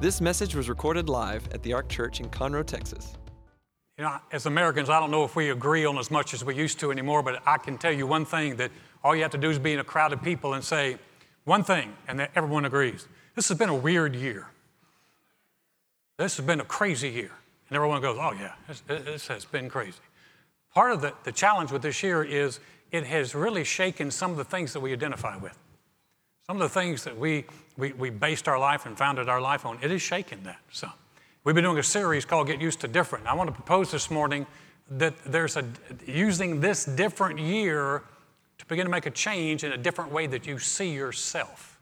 This message was recorded live at the Ark Church in Conroe, Texas. You know, as Americans, I don't know if we agree on as much as we used to anymore, but I can tell you one thing that all you have to do is be in a crowd of people and say one thing, and that everyone agrees. This has been a weird year. This has been a crazy year. And everyone goes, oh, yeah, this, this has been crazy. Part of the, the challenge with this year is it has really shaken some of the things that we identify with. Some of the things that we, we, we based our life and founded our life on, it has shaken that some. We've been doing a series called Get Used to Different. I want to propose this morning that there's a, using this different year to begin to make a change in a different way that you see yourself.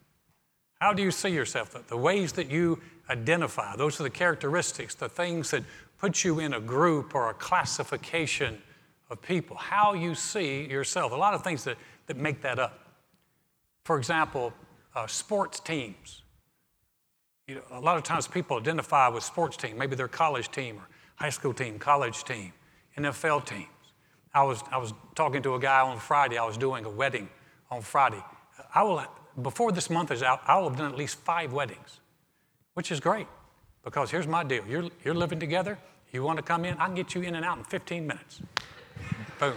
How do you see yourself? The, the ways that you identify, those are the characteristics, the things that put you in a group or a classification of people. How you see yourself. A lot of things that, that make that up. For example, uh, sports teams. You know, a lot of times people identify with sports team, maybe their college team or high school team, college team, NFL teams. I was, I was talking to a guy on Friday. I was doing a wedding on Friday. I will, before this month is out, I will have done at least five weddings, which is great because here's my deal. You're, you're living together. You want to come in? I can get you in and out in 15 minutes. Boom.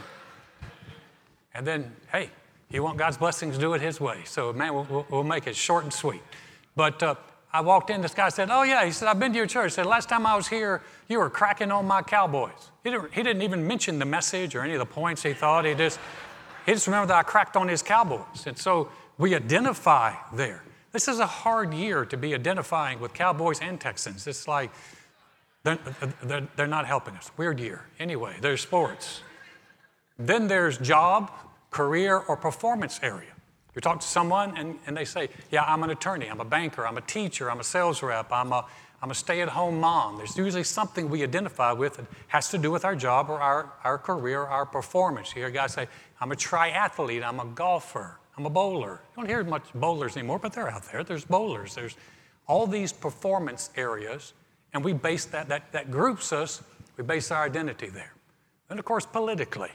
And then, hey, you want God's blessings, do it His way. So, man, we'll, we'll make it short and sweet. But uh, I walked in, this guy said, Oh, yeah. He said, I've been to your church. He said, Last time I was here, you were cracking on my cowboys. He didn't, he didn't even mention the message or any of the points he thought. He just, he just remembered that I cracked on his cowboys. And so we identify there. This is a hard year to be identifying with Cowboys and Texans. It's like they're, they're, they're not helping us. Weird year. Anyway, there's sports. Then there's job, career, or performance area. You talk to someone and, and they say, Yeah, I'm an attorney, I'm a banker, I'm a teacher, I'm a sales rep, I'm a, I'm a stay at home mom. There's usually something we identify with that has to do with our job or our, our career, or our performance. You hear guys say, I'm a triathlete, I'm a golfer, I'm a bowler. You don't hear much bowlers anymore, but they're out there. There's bowlers, there's all these performance areas, and we base that, that, that groups us, we base our identity there. And of course, politically.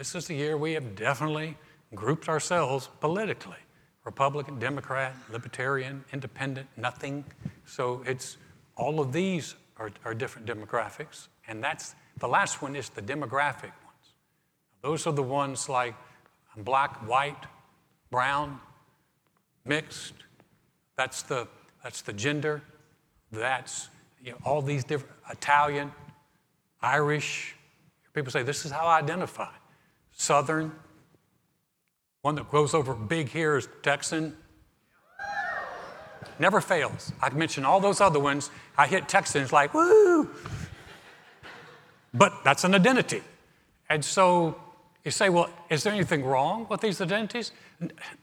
This is the year we have definitely grouped ourselves politically Republican, Democrat, Libertarian, Independent, nothing. So it's all of these are, are different demographics. And that's the last one is the demographic ones. Those are the ones like black, white, brown, mixed. That's the, that's the gender. That's you know, all these different Italian, Irish. People say, This is how I identify. Southern. One that goes over big here is Texan. Never fails. I mentioned all those other ones. I hit Texans like, woo! But that's an identity. And so you say, well, is there anything wrong with these identities?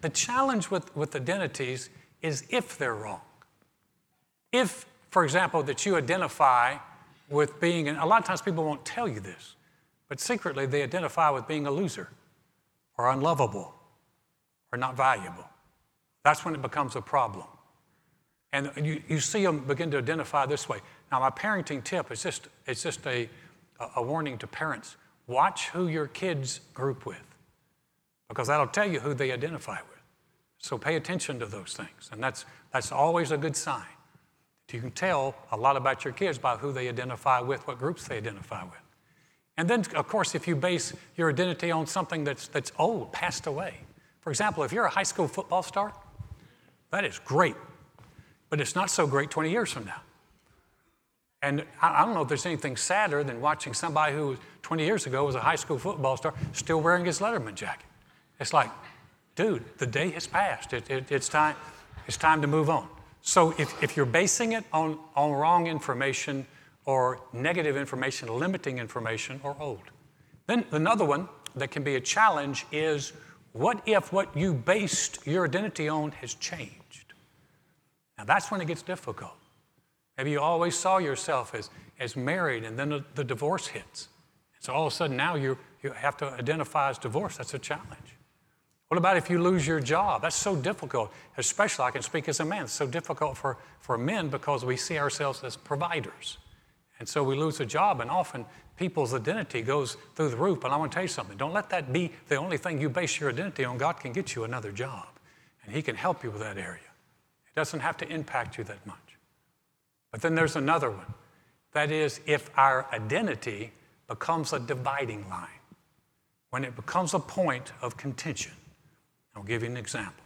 The challenge with, with identities is if they're wrong. If, for example, that you identify with being, and a lot of times people won't tell you this, but secretly, they identify with being a loser or unlovable or not valuable. That's when it becomes a problem. And you, you see them begin to identify this way. Now, my parenting tip is just, it's just a, a warning to parents watch who your kids group with, because that'll tell you who they identify with. So pay attention to those things. And that's, that's always a good sign. You can tell a lot about your kids by who they identify with, what groups they identify with. And then, of course, if you base your identity on something that's, that's old, passed away. For example, if you're a high school football star, that is great, but it's not so great 20 years from now. And I, don't know if there's anything sadder than watching somebody who 20 years ago was a high school football star still wearing his Letterman jacket. It's like, dude, the day has passed. It, it, it's, time, it's time to move on. So if, if you're basing it on, on wrong information, or negative information, limiting information, or old. Then another one that can be a challenge is what if what you based your identity on has changed? Now that's when it gets difficult. Maybe you always saw yourself as, as married and then the, the divorce hits. So all of a sudden now you, you have to identify as divorced. That's a challenge. What about if you lose your job? That's so difficult, especially I can speak as a man. It's so difficult for, for men because we see ourselves as providers. And so we lose a job, and often people's identity goes through the roof. But I want to tell you something don't let that be the only thing you base your identity on. God can get you another job, and He can help you with that area. It doesn't have to impact you that much. But then there's another one. That is, if our identity becomes a dividing line, when it becomes a point of contention. I'll give you an example.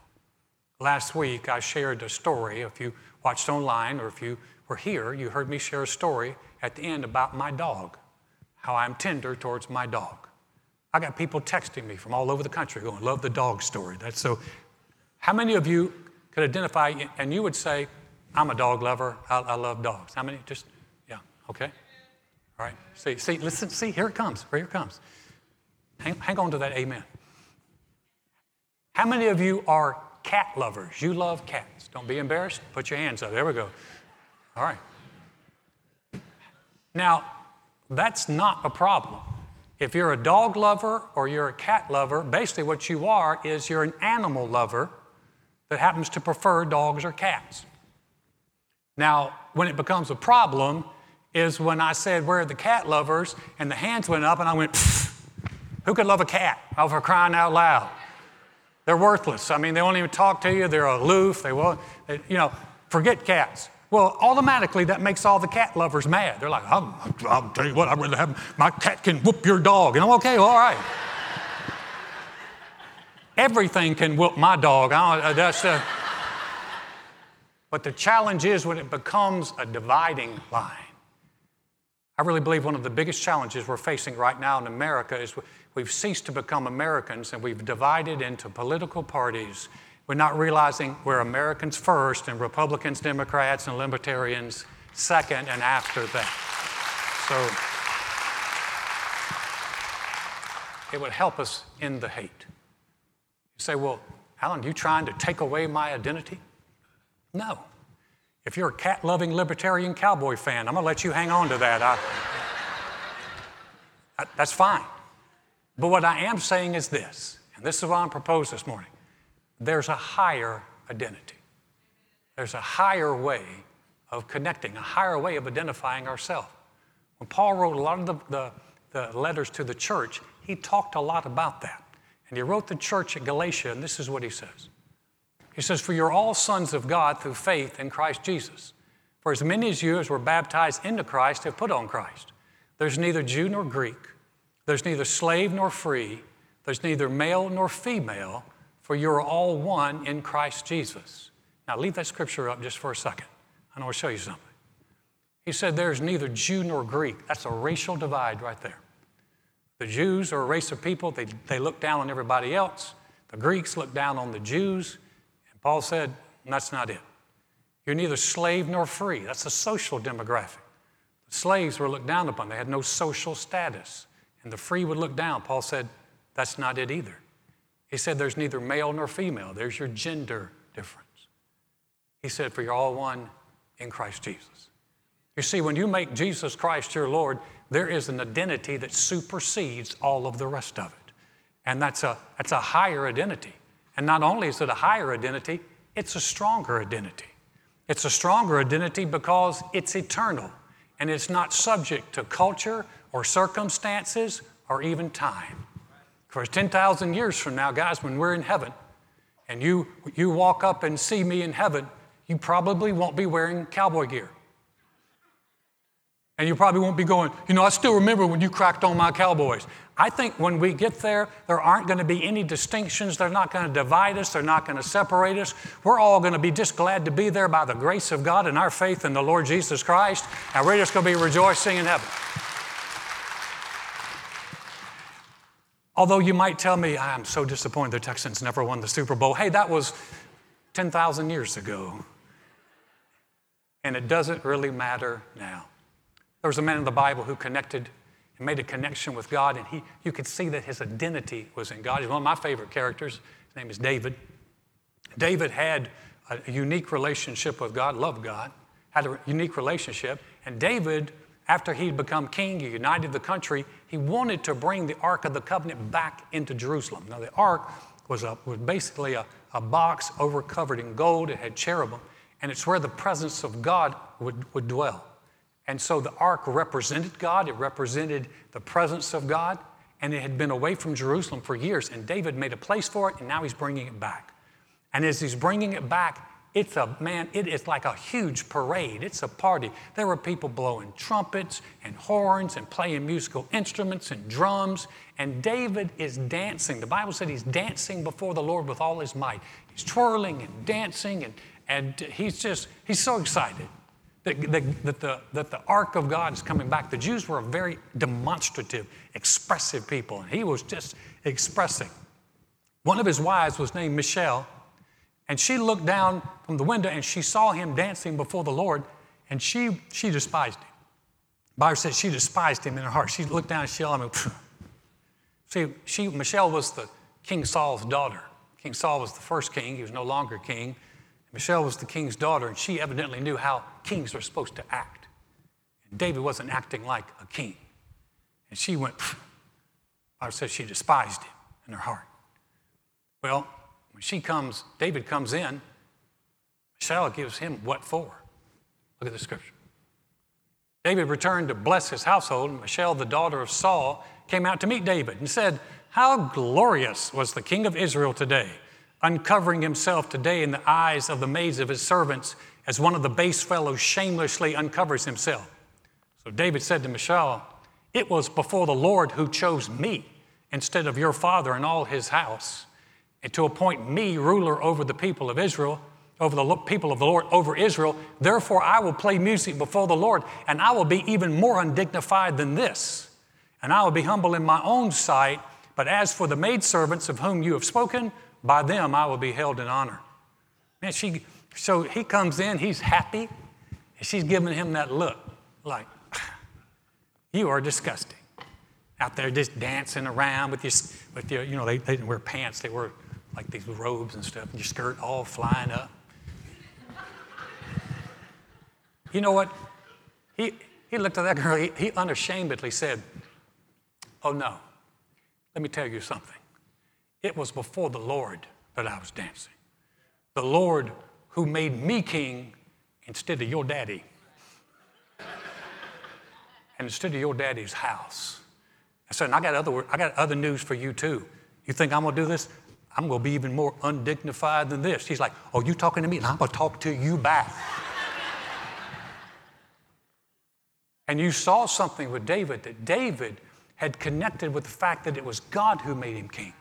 Last week, I shared a story. If you watched online or if you were here, you heard me share a story at the end about my dog, how I'm tender towards my dog. I got people texting me from all over the country going, Love the dog story. That's so. How many of you could identify and you would say, I'm a dog lover. I, I love dogs. How many? Just, yeah, okay. All right. See, see, listen, see, here it comes. Here it comes. Hang, hang on to that amen. How many of you are cat lovers? You love cats. Don't be embarrassed. Put your hands up. There we go. All right. Now, that's not a problem. If you're a dog lover or you're a cat lover, basically what you are is you're an animal lover that happens to prefer dogs or cats. Now, when it becomes a problem is when I said, Where are the cat lovers? and the hands went up and I went, Who could love a cat? I was crying out loud. They're worthless. I mean, they won't even talk to you. They're aloof. They won't, they, you know, forget cats. Well, automatically that makes all the cat lovers mad. They're like, I'll, I'll tell you what, I'd rather have my cat can whoop your dog. And I'm okay, all right. Everything can whoop my dog. Uh, that's, uh, but the challenge is when it becomes a dividing line. I really believe one of the biggest challenges we're facing right now in America is we've ceased to become Americans and we've divided into political parties we're not realizing we're Americans first and Republicans, Democrats, and Libertarians second and after that. So it would help us in the hate. You say, well, Alan, you trying to take away my identity? No. If you're a cat loving libertarian cowboy fan, I'm going to let you hang on to that. I, I, that's fine. But what I am saying is this, and this is what I'm proposed this morning there's a higher identity. There's a higher way of connecting, a higher way of identifying ourselves. When Paul wrote a lot of the, the, the, letters to the church, he talked a lot about that. And he wrote the church at Galatia, and this is what he says. He says, For you're all sons of God through faith in Christ Jesus. For as many as you as were baptized into Christ have put on Christ. There's neither Jew nor Greek, there's neither slave nor free, there's neither male nor female for you're all one in Christ Jesus. Now, leave that scripture up just for a second. I want to show you something. He said, There's neither Jew nor Greek. That's a racial divide right there. The Jews are a race of people, they, they look down on everybody else. The Greeks look down on the Jews. And Paul said, That's not it. You're neither slave nor free. That's a social demographic. The slaves were looked down upon, they had no social status. And the free would look down. Paul said, That's not it either. He said, There's neither male nor female, there's your gender difference. He said, For you're all one in Christ Jesus. You see, when you make Jesus Christ your Lord, there is an identity that supersedes all of the rest of it. And that's a, that's a higher identity. And not only is it a higher identity, it's a stronger identity. It's a stronger identity because it's eternal and it's not subject to culture or circumstances or even time. For 10,000 years from now, guys, when we're in heaven, and you, you walk up and see me in heaven, you probably won't be wearing cowboy gear. And you probably won't be going, you know, I still remember when you cracked on my cowboys. I think when we get there, there aren't going to be any distinctions. They're not going to divide us. They're not going to separate us. We're all going to be just glad to be there by the grace of God and our faith in the Lord Jesus Christ. And we're just going to be rejoicing in heaven. Although you might tell me, I'm so disappointed the Texans never won the Super Bowl. Hey, that was 10,000 years ago. And it doesn't really matter now. There was a man in the Bible who connected and made a connection with God, and he, you could see that his identity was in God. He's one of my favorite characters. His name is David. David had a unique relationship with God, loved God, had a unique relationship, and David after he'd become king, he united the country, he wanted to bring the Ark of the Covenant back into Jerusalem. Now, the Ark was, a, was basically a, a box over covered in gold, it had cherubim, and it's where the presence of God would, would dwell. And so the ark represented God, it represented the presence of God, and it had been away from Jerusalem for years. And David made a place for it, and now he's bringing it back. And as he's bringing it back, It's a, man, it is like a huge parade. It's a party. There were people blowing trumpets and horns and playing musical instruments and drums. And David is dancing. The Bible said he's dancing before the Lord with all his might. He's twirling and dancing, and, and he's just, he's so excited that, that, that, the, that the ark of God is coming back. The Jews were a very demonstrative, expressive people, and he was just expressing. One of his wives was named Michal and she looked down from the window and she saw him dancing before the Lord, and she, she despised him. The Bible says she despised him in her heart. She looked down and she saw him. See, she, Michal was the King Saul's daughter. King Saul was the first king, he was no longer king. Michelle was the king's daughter, and she evidently knew how kings were supposed to act. And David wasn't acting like a king. And she went, Bible says she despised him in her heart. Well, she comes, David comes in, Michal gives him what for? Look at the scripture. David returned to bless his household, and Michal, the daughter of Saul, came out to meet David and said, How glorious was the king of Israel today, uncovering himself today in the eyes of the maids of his servants, as one of the base fellows shamelessly uncovers himself. So David said to Michal, It was before the Lord who chose me instead of your father and all his house and to appoint me ruler over the people of Israel, over the people of the Lord, over Israel. Therefore, I will play music before the Lord, and I will be even more undignified than this. And I will be humble in my own sight. But as for the maidservants of whom you have spoken, by them I will be held in honor. Man, she, so he comes in, he's happy, and she's giving him that look like, you are disgusting. Out there just dancing around with your, with your you know, they, they didn't wear pants, they were like these robes and stuff, and your skirt all flying up. you know what? He, he looked at that girl, he, he unashamedly said, Oh no, let me tell you something. It was before the Lord that I was dancing. The Lord who made me king instead of your daddy. and instead of your daddy's house. I said, I got other, I got other news for you too. You think I'm gonna do this? I'm going to be even more undignified than this. He's like, Oh, you talking to me? And I'm going to talk to you back. and you saw something with David that David had connected with the fact that it was God who made him king.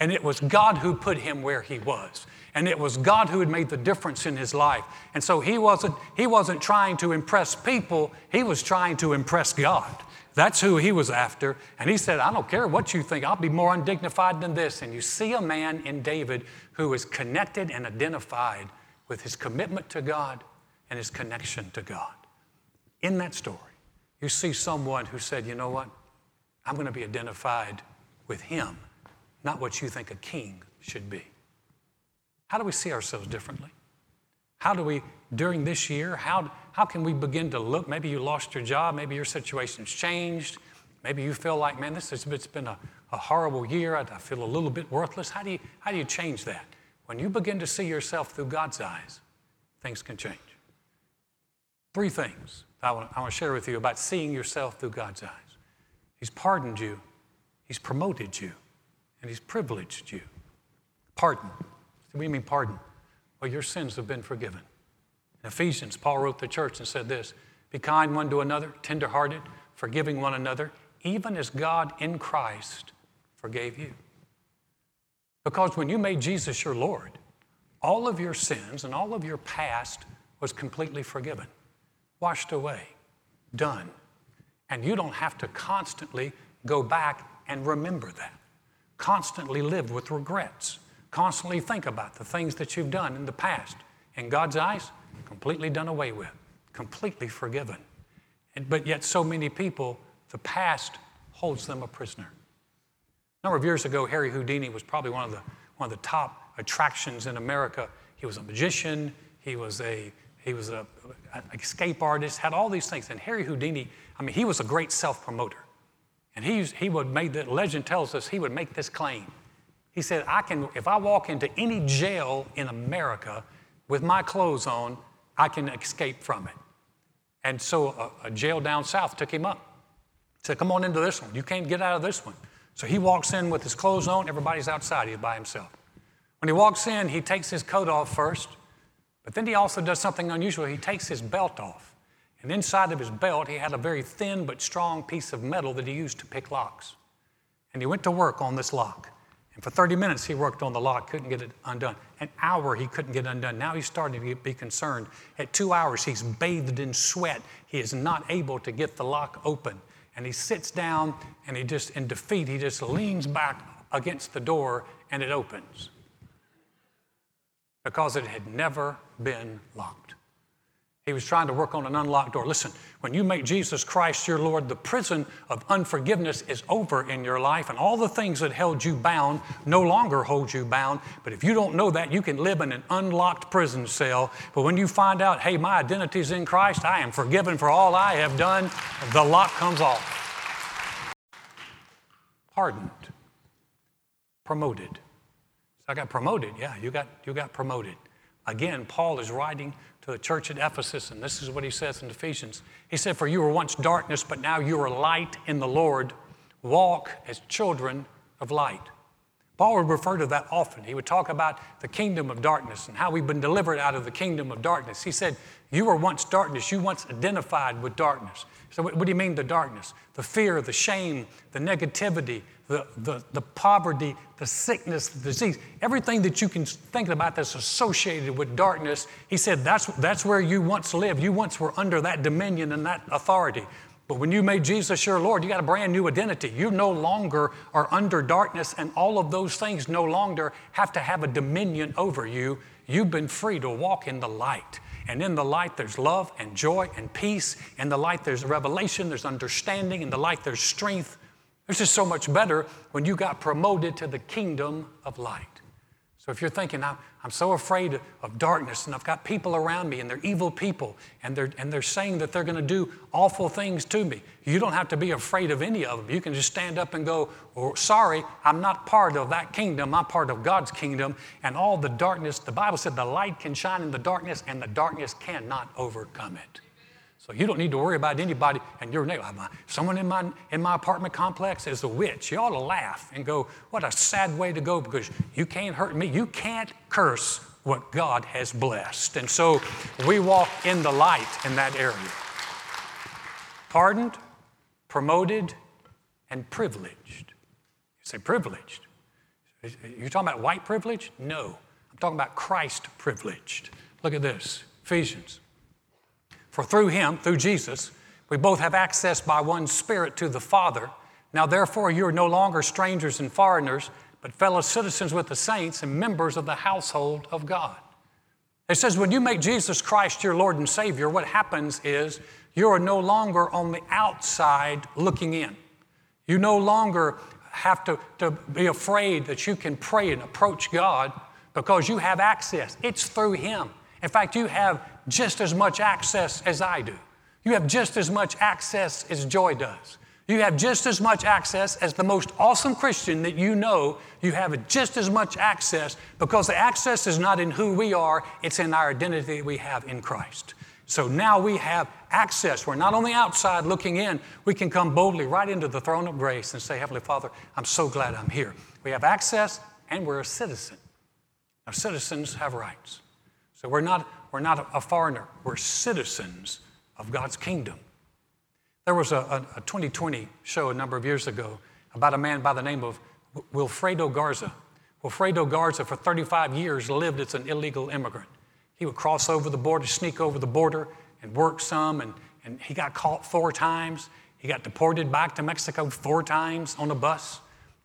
And it was God who put him where he was. And it was God who had made the difference in his life. And so he wasn't, he wasn't trying to impress people, he was trying to impress God. That's who he was after. And he said, I don't care what you think, I'll be more undignified than this. And you see a man in David who is connected and identified with his commitment to God and his connection to God. In that story, you see someone who said, You know what? I'm going to be identified with him, not what you think a king should be. How do we see ourselves differently? How do we, during this year, how, how can we begin to look? Maybe you lost your job, maybe your situation's changed, maybe you feel like, man, this has it's been a, a horrible year, I feel a little bit worthless. How do, you, how do you change that? When you begin to see yourself through God's eyes, things can change. Three things I want, I want to share with you about seeing yourself through God's eyes. He's pardoned you, He's promoted you, and He's privileged you. Pardon. What do you mean, pardon? Your sins have been forgiven. In Ephesians, Paul wrote the church and said this Be kind one to another, tenderhearted, forgiving one another, even as God in Christ forgave you. Because when you made Jesus your Lord, all of your sins and all of your past was completely forgiven, washed away, done. And you don't have to constantly go back and remember that. Constantly live with regrets. Constantly think about the things that you've done in the past. In God's eyes, completely done away with, completely forgiven. And, but yet, so many people, the past holds them a prisoner. A number of years ago, Harry Houdini was probably one of the, one of the top attractions in America. He was a magician, he was a he was a, an escape artist, had all these things. And Harry Houdini, I mean, he was a great self promoter. And he, he would make the legend tells us he would make this claim he said, I can, if I walk into any jail in America with my clothes on, I can escape from it. And so a, a jail down south took him up. Said, Come on into this one. You can't get out of this one. So he walks in with his clothes on, everybody's outside, he's by himself. When he walks in, he takes his coat off first, But then he also does something unusual. He takes his belt off. And inside of his belt, he had a very thin but strong piece of metal that he used to pick locks. And he went to work on this lock. And for 30 minutes, he worked on the lock, couldn't get it undone. An hour, he couldn't get undone. Now he's starting to be concerned. At two hours, he's bathed in sweat. He is not able to get the lock open. And he sits down and he just, in defeat, he just leans back against the door and it opens because it had never been locked. He was trying to work on an unlocked door. Listen, when you make Jesus Christ your Lord, the prison of unforgiveness is over in your life, and all the things that held you bound no longer hold you bound. But if you don't know that, you can live in an unlocked prison cell. But when you find out, hey, my identity is in Christ, I am forgiven for all I have done, the lock comes off. Pardoned, promoted. So I got promoted. Yeah, you got, you got promoted. Again, Paul is writing to the church at Ephesus, and this is what he says in Ephesians. He said, For you were once darkness, but now you are light in the Lord. Walk as children of light. Paul would refer to that often. He would talk about the kingdom of darkness and how we've been delivered out of the kingdom of darkness. He said, You were once darkness, you once identified with darkness. So, what, what do you mean the darkness? The fear, the shame, the negativity, the, the, the poverty, the sickness, the disease, everything that you can think about that's associated with darkness, he said that's, that's where you once lived. You once were under that dominion and that authority. But when you made Jesus your Lord, you got a brand new identity. You no longer are under darkness, and all of those things no longer have to have a dominion over you. You've been free to walk in the light. And in the light, there's love and joy and peace. In the light, there's revelation, there's understanding. In the light, there's strength. It's just so much better when you got promoted to the kingdom of light. So if you're thinking, I'm, so afraid of darkness and I've got people around me and they're evil people and they're, and they're saying that they're going to do awful things to me, you don't have to be afraid of any of them. You can just stand up and go, oh, Sorry, I'm not part of that kingdom. I'm part of God's kingdom. And all the darkness, the Bible said the light can shine in the darkness and the darkness cannot overcome it. So you don't need to worry about anybody and your neighbor. Someone in my, in my apartment complex is a witch. You ought to laugh and go, what a sad way to go because you can't hurt me. You can't curse what God has blessed. And so we walk in the light in that area. Pardoned, promoted, and privileged. You say privileged. You're talking about white privilege? No. I'm talking about Christ privileged. Look at this Ephesians for through him, through Jesus, we both have access by one Spirit to the Father. Now, therefore, you are no longer strangers and foreigners, but fellow citizens with the saints and members of the household of God. It says, when you make Jesus Christ your Lord and Savior, what happens is you are no longer on the outside looking in. You no longer have to, to be afraid that you can pray and approach God because you have access. It's through Him. In fact, you have just as much access as I do. You have just as much access as Joy does. You have just as much access as the most awesome Christian that you know. You have just as much access because the access is not in who we are, it's in our identity that we have in Christ. So now we have access. We're not on the outside looking in. We can come boldly right into the throne of grace and say, Heavenly Father, I'm so glad I'm here. We have access and we're a citizen. Now, citizens have rights. So we're not we're not a foreigner, we're citizens of God's kingdom. There was a, a, a 20/20 show a number of years ago about a man by the name of Wilfredo Garza. Wilfredo Garza, for 35 years, lived as an illegal immigrant. He would cross over the border, sneak over the border, and work some, and, and he got caught four times. He got deported back to Mexico four times on a bus,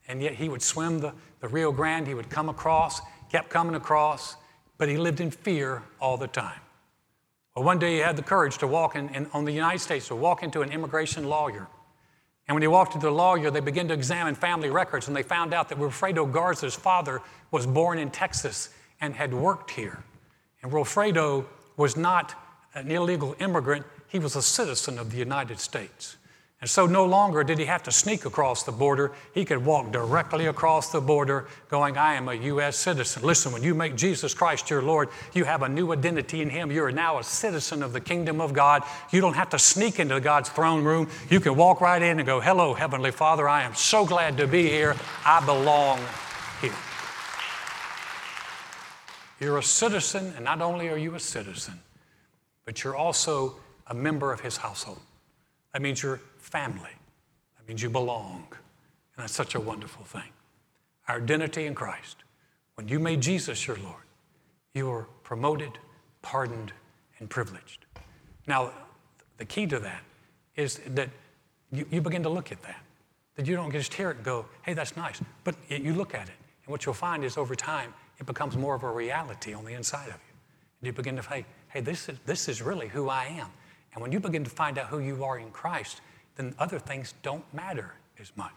and yet he would swim the, the Rio Grande. He would come across, kept coming across, but he lived in fear all the time. Well, one day he had the courage to walk in, in, on the United States, to walk into an immigration lawyer. And when he walked into the lawyer, they began to examine family records, and they found out that Wilfredo Garza's father was born in Texas and had worked here. And Wilfredo was not an illegal immigrant, he was a citizen of the United States. And so no longer did he have to sneak across the border. He could walk directly across the border going, I am a U.S. citizen. Listen, when you make Jesus Christ your Lord, you have a new identity in him. You are now a citizen of the kingdom of God. You don't have to sneak into God's throne room. You can walk right in and go, Hello, Heavenly Father, I am so glad to be here. I belong here. You're a citizen, and not only are you a citizen, but you're also a member of his household. That means you're family. That means you belong. And that's such a wonderful thing. Our identity in Christ. When you made Jesus your Lord, you were promoted, pardoned, and privileged. Now, the key to that is that you, you begin to look at that. That you don't just hear it and go, hey, that's nice. But you look at it. And what you'll find is over time, it becomes more of a reality on the inside of you. And you begin to say, hey, this is, this is really who I am. And when you begin to find out who you are in Christ, then other things don't matter as much.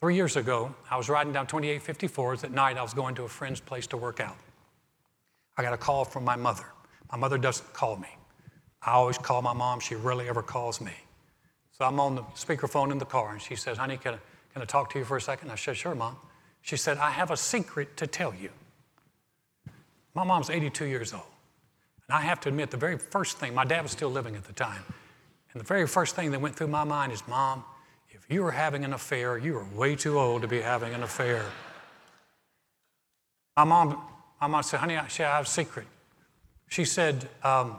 Three years ago, I was riding down 2854s at night. I was going to a friend's place to work out. I got a call from my mother. My mother doesn't call me. I always call my mom. She rarely ever calls me. So I'm on the speakerphone in the car, and she says, Honey, can I, can I talk to you for a second? I said, Sure, Mom. She said, I have a secret to tell you. My mom's 82 years old. And I have to admit, the very first thing, my dad was still living at the time, and the very first thing that went through my mind is, Mom, if you were having an affair, you are way too old to be having an affair. My mom, my mom said, Honey, I, I have a secret. She said, um,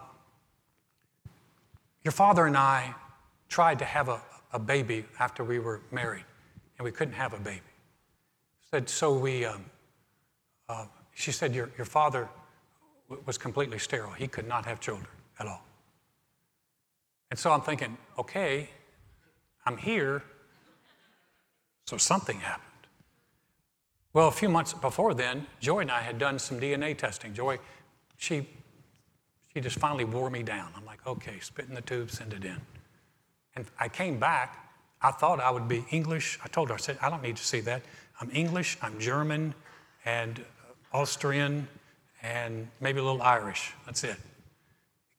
Your father and I tried to have a, a baby after we were married, and we couldn't have a baby. Said, so we, um, uh, she said, your, your father was completely sterile. He could not have children at all. And so I'm thinking, okay, I'm here, so something happened. Well, a few months before then, Joy and I had done some DNA testing. Joy, she, she just finally wore me down. I'm like, okay, spit in the tube, send it in. And I came back. I thought I would be English. I told her, I said, I don't need to see that. I'm English, I'm German, and Austrian, and maybe a little Irish. That's it.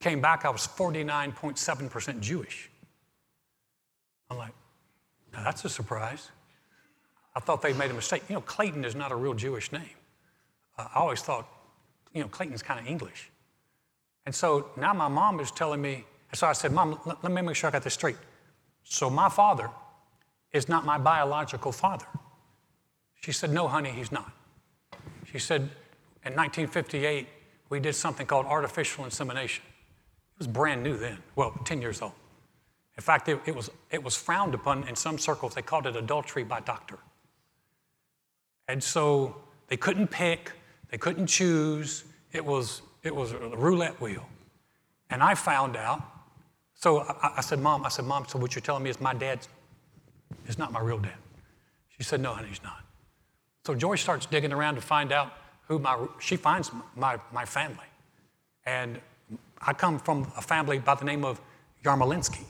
Came back, I was 49.7% Jewish. I'm like, that's a surprise. I thought they made a mistake. You know, Clayton is not a real Jewish name. Uh, I always thought, you know, Clayton's kind of English. And so now my mom is telling me, and so I said, Mom, let, let me make sure I got this straight. So my father is not my biological father. She said, No, honey, he's not. She said, in 1958, we did something called artificial insemination. It was brand new then, well, 10 years old. In fact, it, it, was, it was frowned upon in some circles. They called it adultery by doctor. And so they couldn't pick, they couldn't choose. It was, it was a roulette wheel. And I found out. So I, I said, Mom, I said, Mom, so what you're telling me is my dad is not my real dad. She said, No, honey, he's not. So Joy starts digging around to find out who my, she finds my, my family. And I come from a family by the name of Yarmolinsky.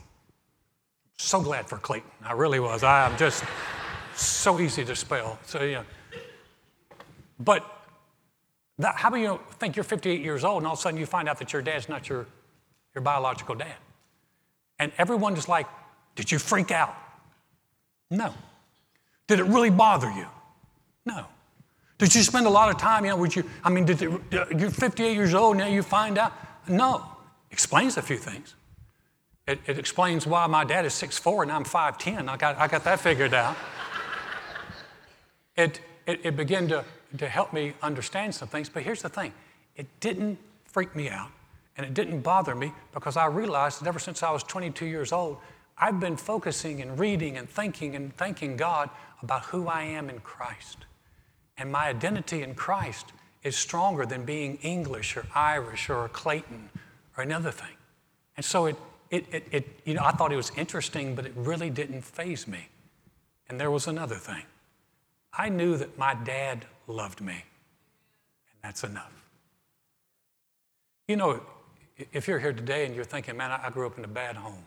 So glad for Clayton. I really was. I am just so easy to spell. So, yeah. But that, how do you think you're 58 years old and all of a sudden you find out that your dad's not your, your biological dad? And everyone is like, Did you freak out? No. Did it really bother you? No. Did you spend a lot of time, you know, would you, I mean, did it, uh, you're 58 years old, now you find out? No. Explains a few things. It, it explains why my dad is 6'4 and I'm 5'10. I got, I got that figured out. it, it, it began to, to help me understand some things, but here's the thing it didn't freak me out and it didn't bother me because I realized that ever since I was 22 years old, I've been focusing and reading and thinking and thanking God about who I am in Christ. And my identity in Christ is stronger than being English or Irish or Clayton or another thing. And so it, it, it, it, you know, I thought it was interesting, but it really didn't faze me. And there was another thing. I knew that my dad loved me, and that's enough. You know, if you're here today and you're thinking, man, I grew up in a bad home,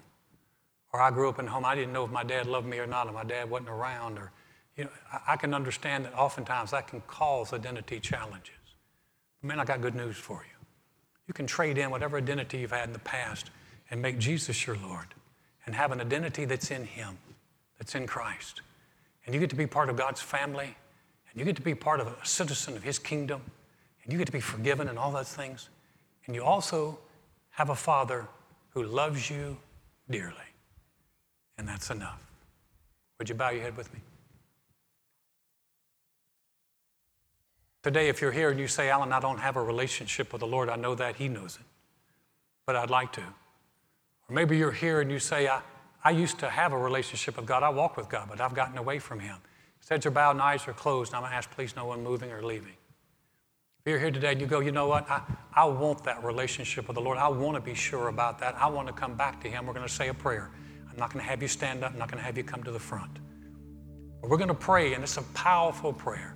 or I grew up in a home I didn't know if my dad loved me or not, or my dad wasn't around, or you know, I can understand that oftentimes that can cause identity challenges. Man, I got good news for you. You can trade in whatever identity you've had in the past and make Jesus your Lord and have an identity that's in Him, that's in Christ. And you get to be part of God's family, and you get to be part of a citizen of His kingdom, and you get to be forgiven and all those things. And you also have a Father who loves you dearly. And that's enough. Would you bow your head with me? Today, if you're here and you say, Alan, I don't have a relationship with the Lord, I know that He knows it, but I'd like to. Or maybe you're here and you say, I, I used to have a relationship with God. I walk with God, but I've gotten away from Him. Heads are bowed and eyes are closed. And I'm going to ask, please, no one moving or leaving. If you're here today and you go, you know what? I, I want that relationship with the Lord. I want to be sure about that. I want to come back to Him. We're going to say a prayer. I'm not going to have you stand up. I'm not going to have you come to the front. But we're going to pray, and it's a powerful prayer.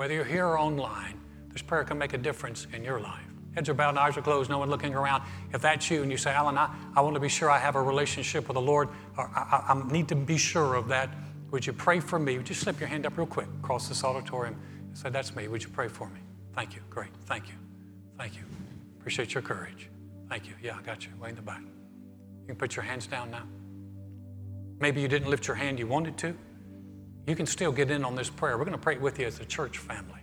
Whether you're here or online, this prayer can make a difference in your life. Heads are bowed and eyes are closed, no one looking around. If that's you and you say, Alan, I, I want to be sure I have a relationship with the Lord, or I, I, I need to be sure of that, would you pray for me? Would you slip your hand up real quick across this auditorium and say, That's me. Would you pray for me? Thank you. Great. Thank you. Thank you. Appreciate your courage. Thank you. Yeah, I got you. Way in the back. You can put your hands down now. Maybe you didn't lift your hand you wanted to. You can still get in on this prayer. We're going to pray it with you as a church family.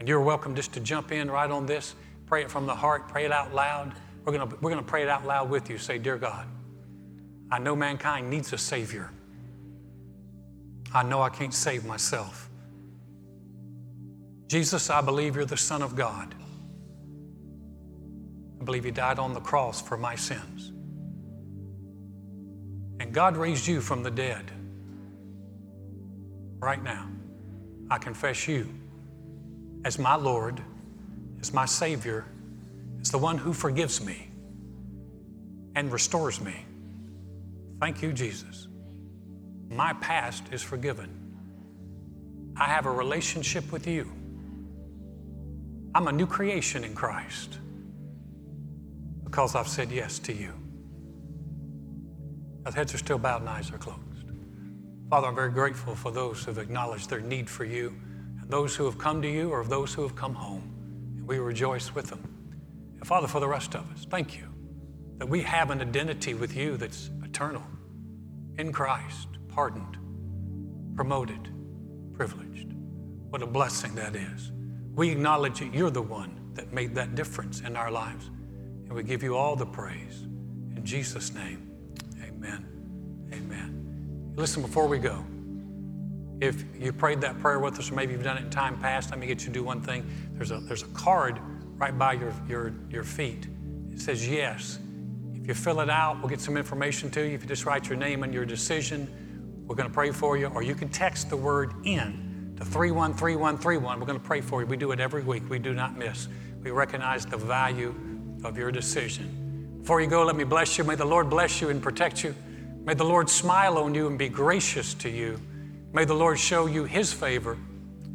And you're welcome just to jump in right on this. Pray it from the heart, pray it out loud. We're going to, we're going to pray it out loud with you. Say, Dear God, I know mankind needs a Savior. I know I can't save myself. Jesus, I believe you're the Son of God. I believe you died on the cross for my sins. And God raised you from the dead. Right now, I confess you as my Lord as my Savior, as the one who forgives me and restores me. Thank you, Jesus. My past is forgiven. I have a relationship with you. I'm a new creation in Christ because I've said yes to you. Our heads are still bowed and eyes are closed. Father, I'm very grateful for those who have acknowledged their need for you and those who have come to you or those who have come home we rejoice with them. And Father, for the rest of us, thank you that we have an identity with you that's eternal, in Christ, pardoned, promoted, privileged. What a blessing that is. We acknowledge that you're the one that made that difference in our lives. And we give you all the praise. In Jesus' name, amen. Amen. Listen, before we go, if you prayed that prayer with us, or maybe you've done it in time past, let me get you to do one thing. There's a, there's a card right by your, your, your feet. It says yes. If you fill it out, we'll get some information to you. If you just write your name and your decision, we're going to pray for you. Or you can text the word in to 313131. We're going to pray for you. We do it every week. We do not miss. We recognize the value of your decision. Before you go, let me bless you. May the Lord bless you and protect you. May the Lord smile on you and be gracious to you. May the Lord show you His favor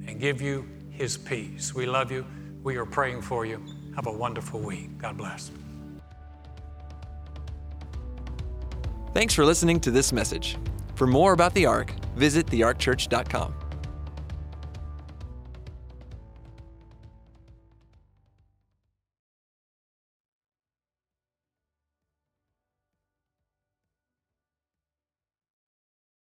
and give you His peace. We love you. We are praying for you. Have a wonderful week. God bless. Thanks for listening to this message. For more about the Ark, visit thearkchurch.com.